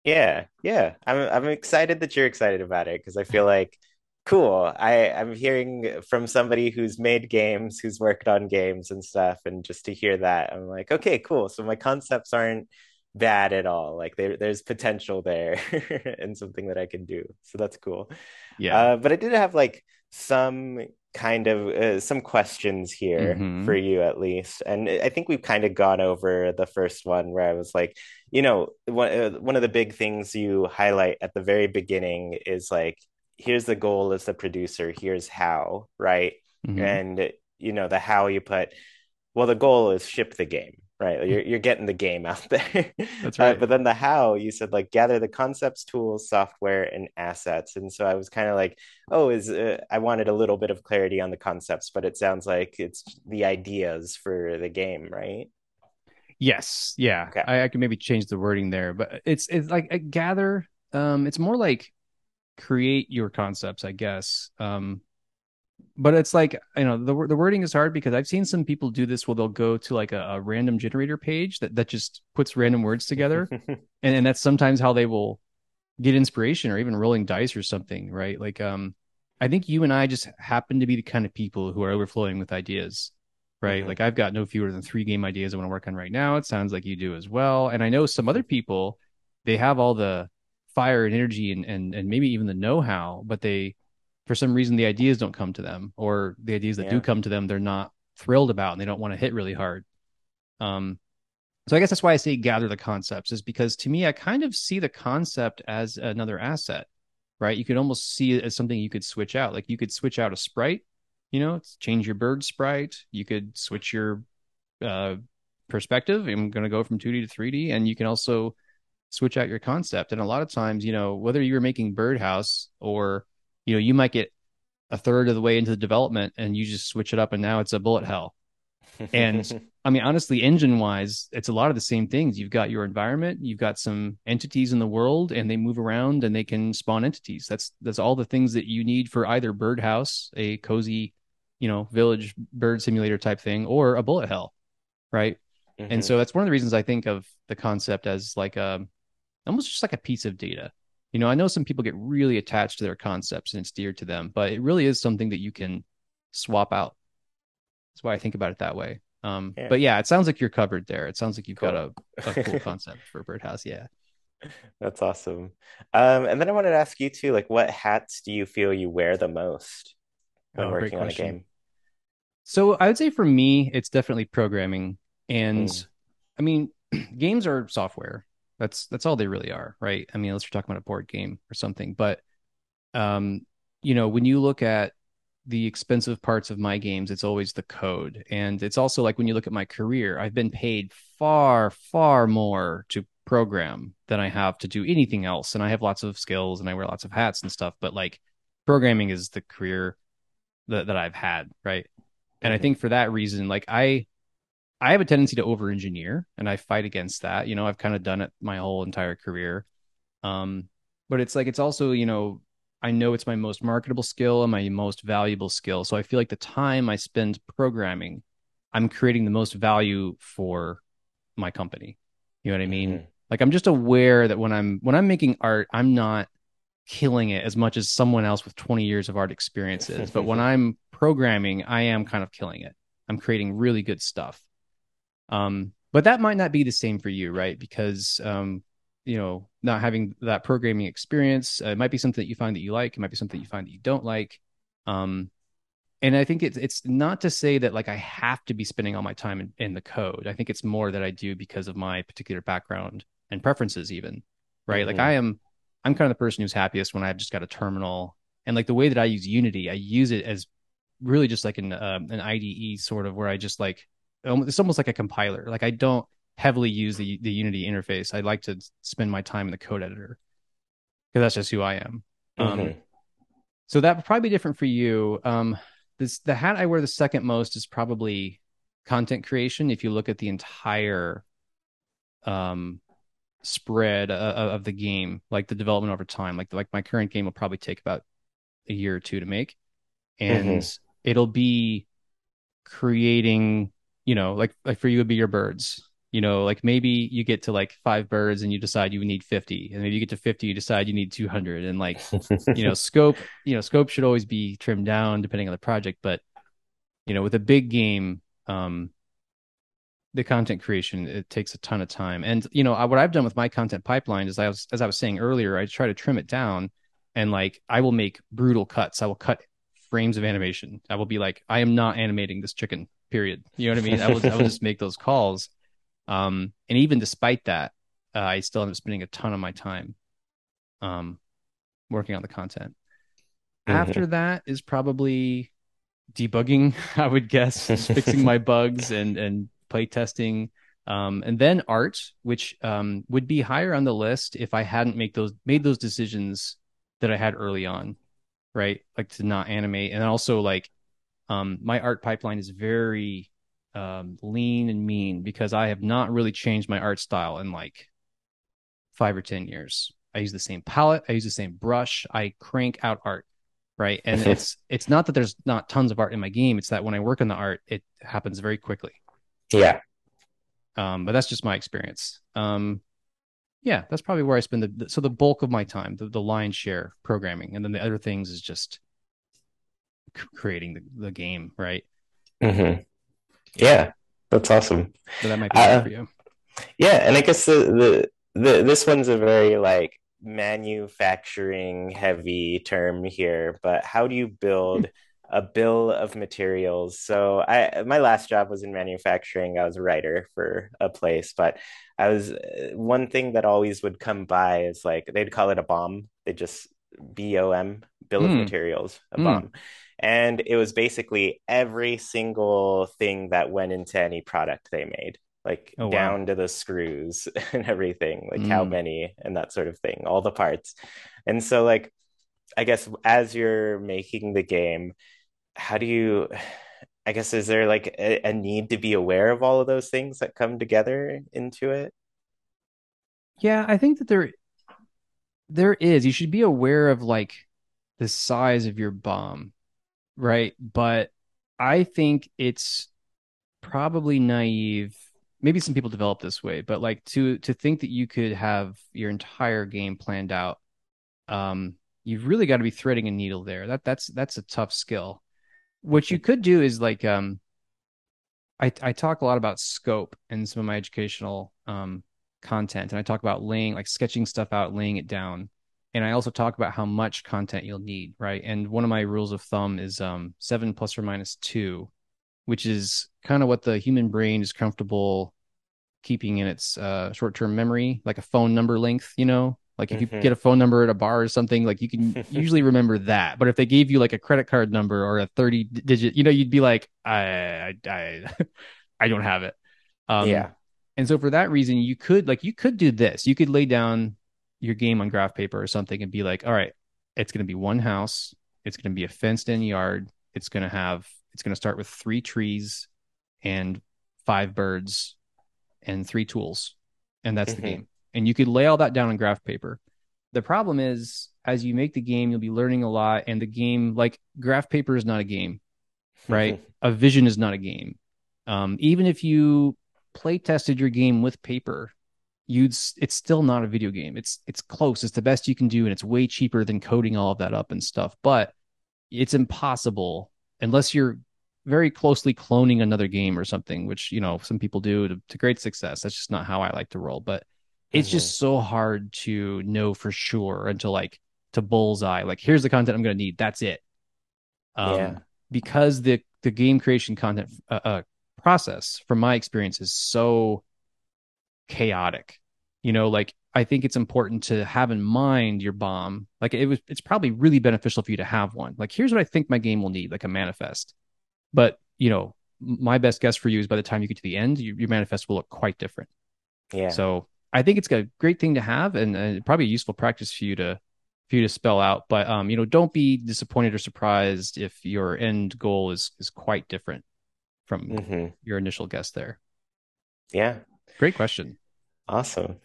Yeah yeah. I'm, I'm excited that you're excited about it because i feel like cool. I I'm hearing from somebody who's made games, who's worked on games and stuff, and just to hear that, I'm like, okay, cool. So my concepts aren't bad at all. Like there there's potential there and something that I can do. So that's cool. Yeah. Uh, but I did have like some kind of uh, some questions here mm-hmm. for you at least and i think we've kind of gone over the first one where i was like you know one, uh, one of the big things you highlight at the very beginning is like here's the goal as the producer here's how right? Mm-hmm. and you know the how you put well the goal is ship the game right? You're, you're getting the game out there. That's right. uh, but then the how you said like gather the concepts tools software and assets. And so i was kind of like oh is uh, i wanted a little bit of clarity on the concepts but it sounds like it's the ideas for the game right? Yes. Yeah. Okay. I, I can maybe change the wording there but it's it's like gather um it's more like create your concepts, I guess. Um, but it's like you know the the wording is hard because I've seen some people do this where they'll go to like a, a random generator page that that just puts random words together, and and that's sometimes how they will get inspiration or even rolling dice or something, right? Like um, I think you and I just happen to be the kind of people who are overflowing with ideas, right? Mm-hmm. Like I've got no fewer than three game ideas I want to work on right now. It sounds like you do as well, and I know some other people they have all the fire and energy and and and maybe even the know-how, but they for some reason the ideas don't come to them or the ideas that yeah. do come to them they're not thrilled about and they don't want to hit really hard. Um so I guess that's why I say gather the concepts is because to me I kind of see the concept as another asset, right? You could almost see it as something you could switch out. Like you could switch out a sprite, you know, change your bird sprite. You could switch your uh, perspective. I'm going to go from 2D to 3D, and you can also switch out your concept. And a lot of times, you know, whether you're making Birdhouse or, you know, you might get a third of the way into the development and you just switch it up and now it's a bullet hell. And I mean, honestly, engine wise, it's a lot of the same things. You've got your environment, you've got some entities in the world and they move around and they can spawn entities. That's that's all the things that you need for either Birdhouse, a cozy, you know, village bird simulator type thing, or a bullet hell. Right. Mm-hmm. And so that's one of the reasons I think of the concept as like a almost just like a piece of data. You know, I know some people get really attached to their concepts and it's dear to them, but it really is something that you can swap out. That's why I think about it that way. Um, yeah. But yeah, it sounds like you're covered there. It sounds like you've cool. got a, a cool concept for Birdhouse. Yeah. That's awesome. Um, and then I wanted to ask you too, like, what hats do you feel you wear the most when oh, working on a game? So I would say for me, it's definitely programming. And mm. I mean, games are software. That's that's all they really are, right? I mean, unless you're talking about a board game or something. But um, you know, when you look at the expensive parts of my games, it's always the code. And it's also like when you look at my career, I've been paid far, far more to program than I have to do anything else. And I have lots of skills and I wear lots of hats and stuff, but like programming is the career that, that I've had, right? And I mm-hmm. think for that reason, like I I have a tendency to over engineer and I fight against that. You know, I've kind of done it my whole entire career. Um, but it's like, it's also, you know, I know it's my most marketable skill and my most valuable skill. So I feel like the time I spend programming, I'm creating the most value for my company. You know what I mean? Mm-hmm. Like I'm just aware that when I'm when I'm making art, I'm not killing it as much as someone else with 20 years of art experiences. but when I'm programming, I am kind of killing it. I'm creating really good stuff. Um, but that might not be the same for you, right? Because um, you know, not having that programming experience, uh, it might be something that you find that you like. It might be something that you find that you don't like. Um, and I think it's it's not to say that like I have to be spending all my time in, in the code. I think it's more that I do because of my particular background and preferences, even right. Mm-hmm. Like I am, I'm kind of the person who's happiest when I've just got a terminal and like the way that I use Unity, I use it as really just like an uh, an IDE sort of where I just like it's almost like a compiler. Like I don't heavily use the the Unity interface. I like to spend my time in the code editor because that's just who I am. Um, mm-hmm. Um, so that would probably be different for you. Um, this the hat I wear the second most is probably content creation. If you look at the entire um spread uh, of the game, like the development over time, like like my current game will probably take about a year or two to make, and mm-hmm. it'll be creating, you know, like like for you would be your birds. You know, like maybe you get to like five birds and you decide you need 50 and maybe you get to 50 you decide you need 200 and like you know scope you know scope should always be trimmed down depending on the project but you know with a big game um the content creation it takes a ton of time and you know what i've done with my content pipeline is i was as i was saying earlier i try to trim it down and like I will make brutal cuts. I will cut frames of animation. I will be like, I am not animating this chicken. Period. You know what I mean? I will, I just make those calls. Um, and even despite that, uh, I still end up spending a ton of my time, um, working on the content. Mm-hmm. After that is probably debugging. I would guess fixing my bugs and and play testing. Um, and then art, which um, would be higher on the list if I hadn't make those made those decisions that I had early on, right? Like to not animate, and also like um, my art pipeline is very um, lean and mean because I have not really changed my art style in like five or ten years. I use the same palette, I use the same brush, I crank out art, right? And it's it's not that there's not tons of art in my game; it's that when I work on the art, it happens very quickly. Yeah. Um, but that's just my experience. Um, yeah, that's probably where I spend the so the bulk of my time, the, the lion's share programming, and then the other things is just creating the, the game, right? Mm-hmm. Yeah, that's awesome. So that might be uh, for you. Yeah, and I guess the, the the this one's a very like manufacturing heavy term here, but how do you build a bill of materials. So I my last job was in manufacturing. I was a writer for a place, but I was one thing that always would come by is like they'd call it a bomb. They just B O M bill mm. of hmm. materials, a mm. BOM. And it was basically every single thing that went into any product they made, like oh, down to the screws and everything, like mm. how many and that sort of thing, all the parts. And so like I guess as you're making the game, how do you i guess is there like a, a, need to be aware of all of those things that come together into it yeah i think that there there is you should be aware of like the size of your BOM right? But i think it's probably naive maybe some people develop this way but like to to think that you could have your entire game planned out um you've really got to be threading a needle there. That that's that's a tough skill. What you could do is like um I I talk a lot about scope in some of my educational um content and I talk about laying like sketching stuff out, laying it down. And I also talk about how much content you'll need, right? And one of my rules of thumb is um 7 plus or minus 2, which is kind of what the human brain is comfortable keeping in its uh short-term memory, like a phone number length, you know? Like if mm-hmm. you get a phone number at a bar or something, like you can usually remember that. But if they gave you like a credit card number or a 30 digit, you know, you'd be like, I, I, I, don't have it. Um, yeah. And so for that reason, you could like, you could do this. You could lay down your game on graph paper or something and be like, all right, it's going to be one house. It's going to be a fenced in yard. It's going to have, it's going to start with three trees and five birds and three tools. And that's mm-hmm. the game and you could lay all that down on graph paper. The problem is, as you make the game, you'll be learning a lot, and the game, like graph paper, is not a game, right? a vision is not a game. Um, even if you play tested your game with paper, you'd it's still not a video game. It's it's close. It's the best you can do, and it's way cheaper than coding all of that up and stuff. But it's impossible unless you're very closely cloning another game or something, which you know some people do to, to great success. That's just not how I like to roll. But it's mm-hmm. just so hard to know for sure until like to bullseye. Like here's the content I'm going to need. That's it. Um, yeah. Because the the game creation content uh, uh, process, from my experience, is so chaotic. You know, like I think it's important to have in mind your BOM. Like it was, it's probably really beneficial for you to have one. Like here's what I think my game will need, like a manifest. But you know, my best guess for you is by the time you get to the end, your, your manifest will look quite different. Yeah. So I think it's a great thing to have, and, and probably a useful practice for you to for you to spell out. But um, you know, don't be disappointed or surprised if your end goal is is quite different from mm-hmm. your initial guess there. Yeah. Great question. Awesome.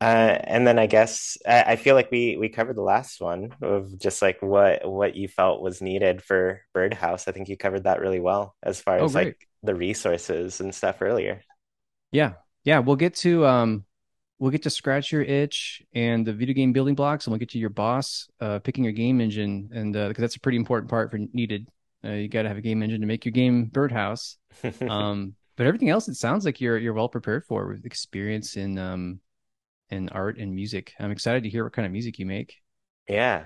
Uh, and then I guess I, I, feel like we we covered the last one of just like what what you felt was needed for Birdhouse. I think you covered that really well as far oh, as like the resources and stuff earlier. Yeah, yeah. We'll get to um, we'll get to scratch your itch and the video game building blocks, and we'll get to your boss uh, picking your game engine, and because uh, that's a pretty important part for needed. Uh, you got to have a game engine to make your game Birdhouse. um, but everything else, it sounds like you're you're well prepared for with experience in um in art and music. I'm excited to hear what kind of music you make. Yeah.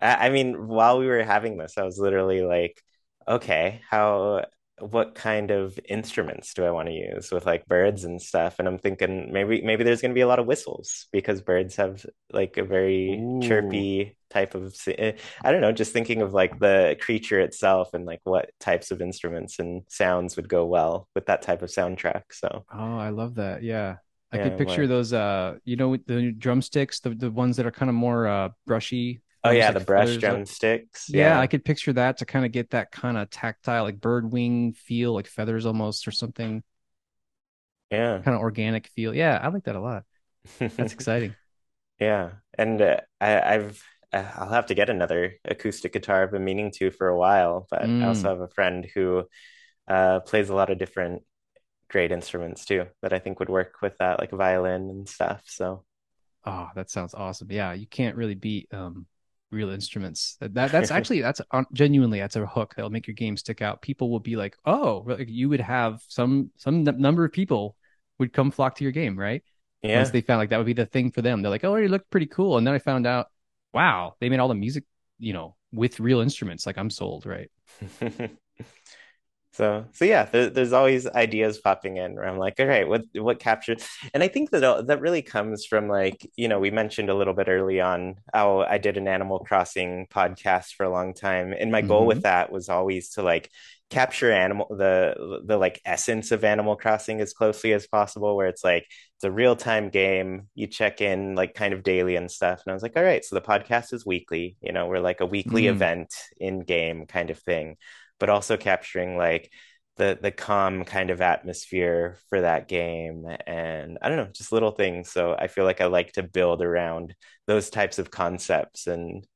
I, I mean, while we were having this, I was literally like, okay, how what kind of instruments do I want to use with like birds and stuff? And I'm thinking maybe maybe there's going to be a lot of whistles because birds have like a very Ooh. chirpy type of eh, I don't know, just thinking of like the creature itself and like what types of instruments and sounds would go well with that type of soundtrack. So Oh, I love that. Yeah. I yeah, could picture what? those uh you know the drumsticks, the the ones that are kind of more uh brushy. Oh yeah, like the brush drumsticks. Yeah. yeah, I could picture that to kind of get that kind of tactile, like bird wing feel, like feathers almost or something. Yeah, kind of organic feel. Yeah, I like that a lot. That's exciting. Yeah, and uh, I, I've uh, I'll have to get another acoustic guitar. I've been meaning to for a while, but mm. I also mm. have a friend who uh, plays a lot of different great instruments too that I think would work with that, like violin and stuff. So, oh, that sounds awesome. Yeah, you can't really beat um, real instruments. That, that that's actually that's genuinely that's a hook that'll make your game stick out. People will be like, oh, you would have some some number of people would come flock to your game, right? Yeah. Once they found like that would be the thing for them. They're like, oh, you look pretty cool, and then I found out, wow, they made all the music, you know, with real instruments. Like I'm sold, right? So, so yeah, there, there's always ideas popping in where I'm like, all right, what what captured? And I think that that really comes from like, you know, we mentioned a little bit early on how I did an Animal Crossing podcast for a long time, and my mm-hmm. goal with mm-hmm. that was always to like capture animal the the like essence of Animal Crossing as closely as possible, where it's like it's a real time game. You check in like kind of daily and stuff, and I was like, all right, so the podcast is weekly. You know, we're like a weekly mm. event in game kind of thing but also capturing like the the calm kind of atmosphere for that game and i don't know just little things. So i feel like i like to build around those types of concepts and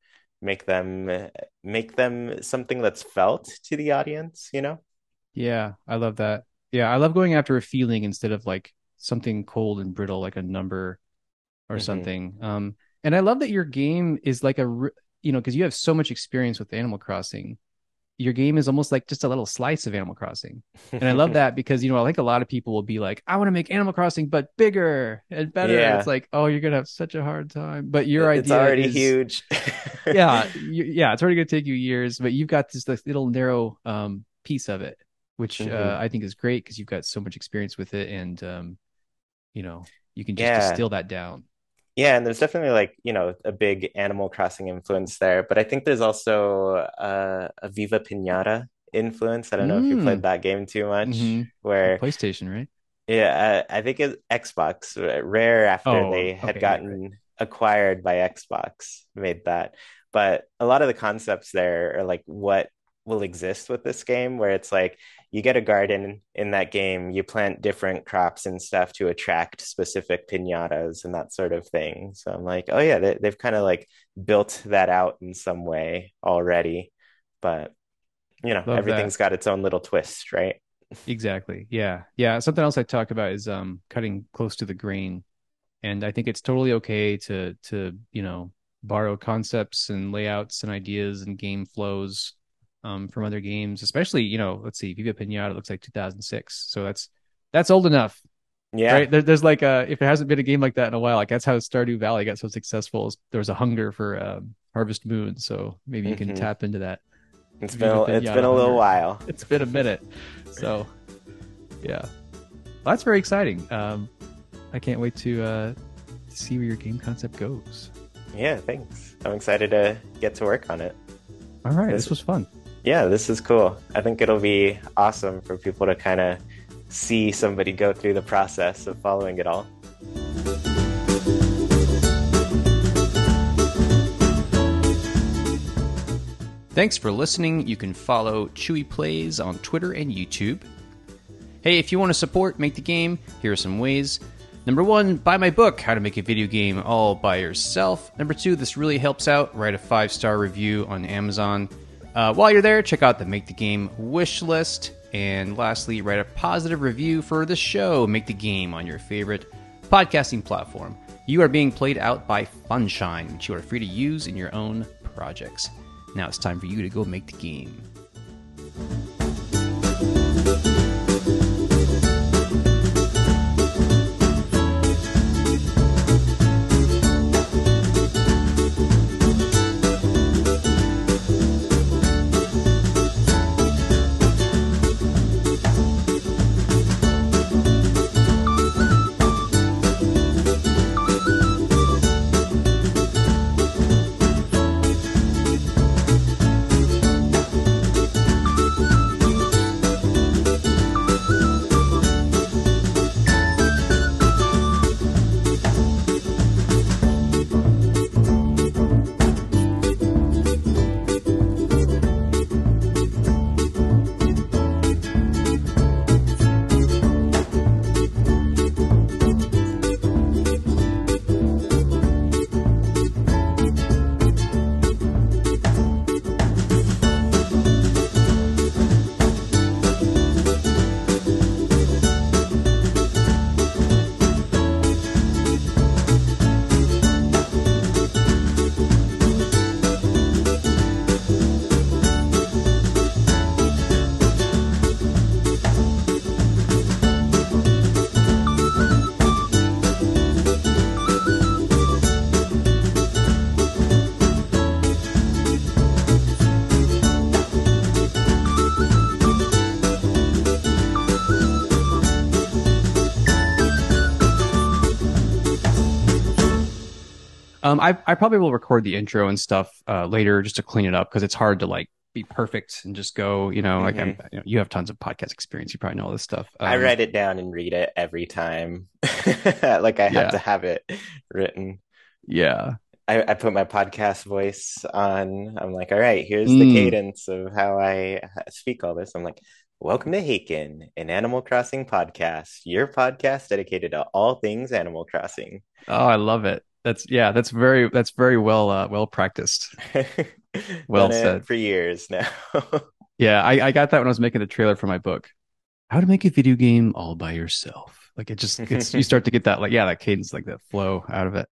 make them make them something that's felt to the audience you know? Yeah i love that. Yeah i love going after a feeling instead of like something cold and brittle like a number or mm-hmm. something. Um and i love that your game is like a you know because you have so much experience with animal crossing your game is almost like just a little slice of Animal Crossing. And I love that because, you know, I think a lot of people will be like, I want to make Animal Crossing, but bigger and better. Yeah. It's like, oh, you're going to have such a hard time. But your it's idea It's already is, huge. yeah. You, yeah. It's already going to take you years, but you've got this like, little narrow um, piece of it, which mm-hmm. uh, I think is great because you've got so much experience with it. And, um, you know, you can just yeah. distill that down. Yeah, and there's definitely like, you know, a big Animal Crossing influence there. But I think there's also uh, a Viva Pinata influence. I don't know if you played mm. that game too much. Mm-hmm. Where PlayStation, right? Yeah, uh, I think it's Xbox. Rare after oh, they had okay, gotten right. acquired by Xbox made that. But a lot of the concepts there are like what will exist with this game, where it's like you get a garden in that game, you plant different crops and stuff to attract specific pinatas and that sort of thing. So I'm like, oh yeah, they, they've kind of like built that out in some way already, but you know, Love everything's that. got its own little twist, right? Exactly. Yeah. Yeah. Something else I talk about is um cutting close to the grain. And I think it's totally okay to to, you know, borrow concepts and layouts and ideas and game flows um, from other games, especially you know, let's see, Viva Pinata looks like 2006, so that's that's old enough. Yeah. Right. There, there's like a if there hasn't been a game like that in a while, like that's how Stardew Valley got so successful. There was a hunger for um, Harvest Moon, so maybe you can Mhm. tap into that. It's Viva been a, it's Pinata been a little hunger. while. It's been a minute, so yeah, well, that's very exciting. Um, I can't wait to uh, see where your game concept goes. Yeah, thanks. I'm excited to get to work on it. All right, This- this was fun. Yeah, this is cool. I think it'll be awesome for people to kind of see somebody go through the process of following it all. Thanks for listening. You can follow ChuyPlays on Twitter and YouTube. Hey, if you want to support Make the Game, here are some ways. Number one, buy my book, How to Make a Video Game All by Yourself. Number two, this really helps out. Write a five star review on Amazon. Uh, while you're there, check out the Make the Game wish list. And lastly, write a positive review for the show, Make the Game, on your favorite podcasting platform. You are being played out by Funshine, which you are free to use in your own projects. Now it's time for you to go make the game. Um, I I probably will record the intro and stuff uh, later just to clean it up because it's hard to like be perfect and just go. You know, like I'm, you, know, you have tons of podcast experience. You probably know all this stuff. I Um, write it down and read it every time. like I have Yeah. to have it written. Yeah, I, I put my podcast voice on. I'm like, all right, here's the Mm. cadence of how I speak all this. I'm like, welcome to Haken, an Animal Crossing podcast, your podcast dedicated to all things Animal Crossing. Oh, I love it. That's yeah. That's very that's very well uh, well practiced. Well said. for years now. Yeah, I, I got that when I was making the trailer for my book. How to make a video game all by yourself. Like it just it's you start to get that like yeah that cadence like that flow out of it.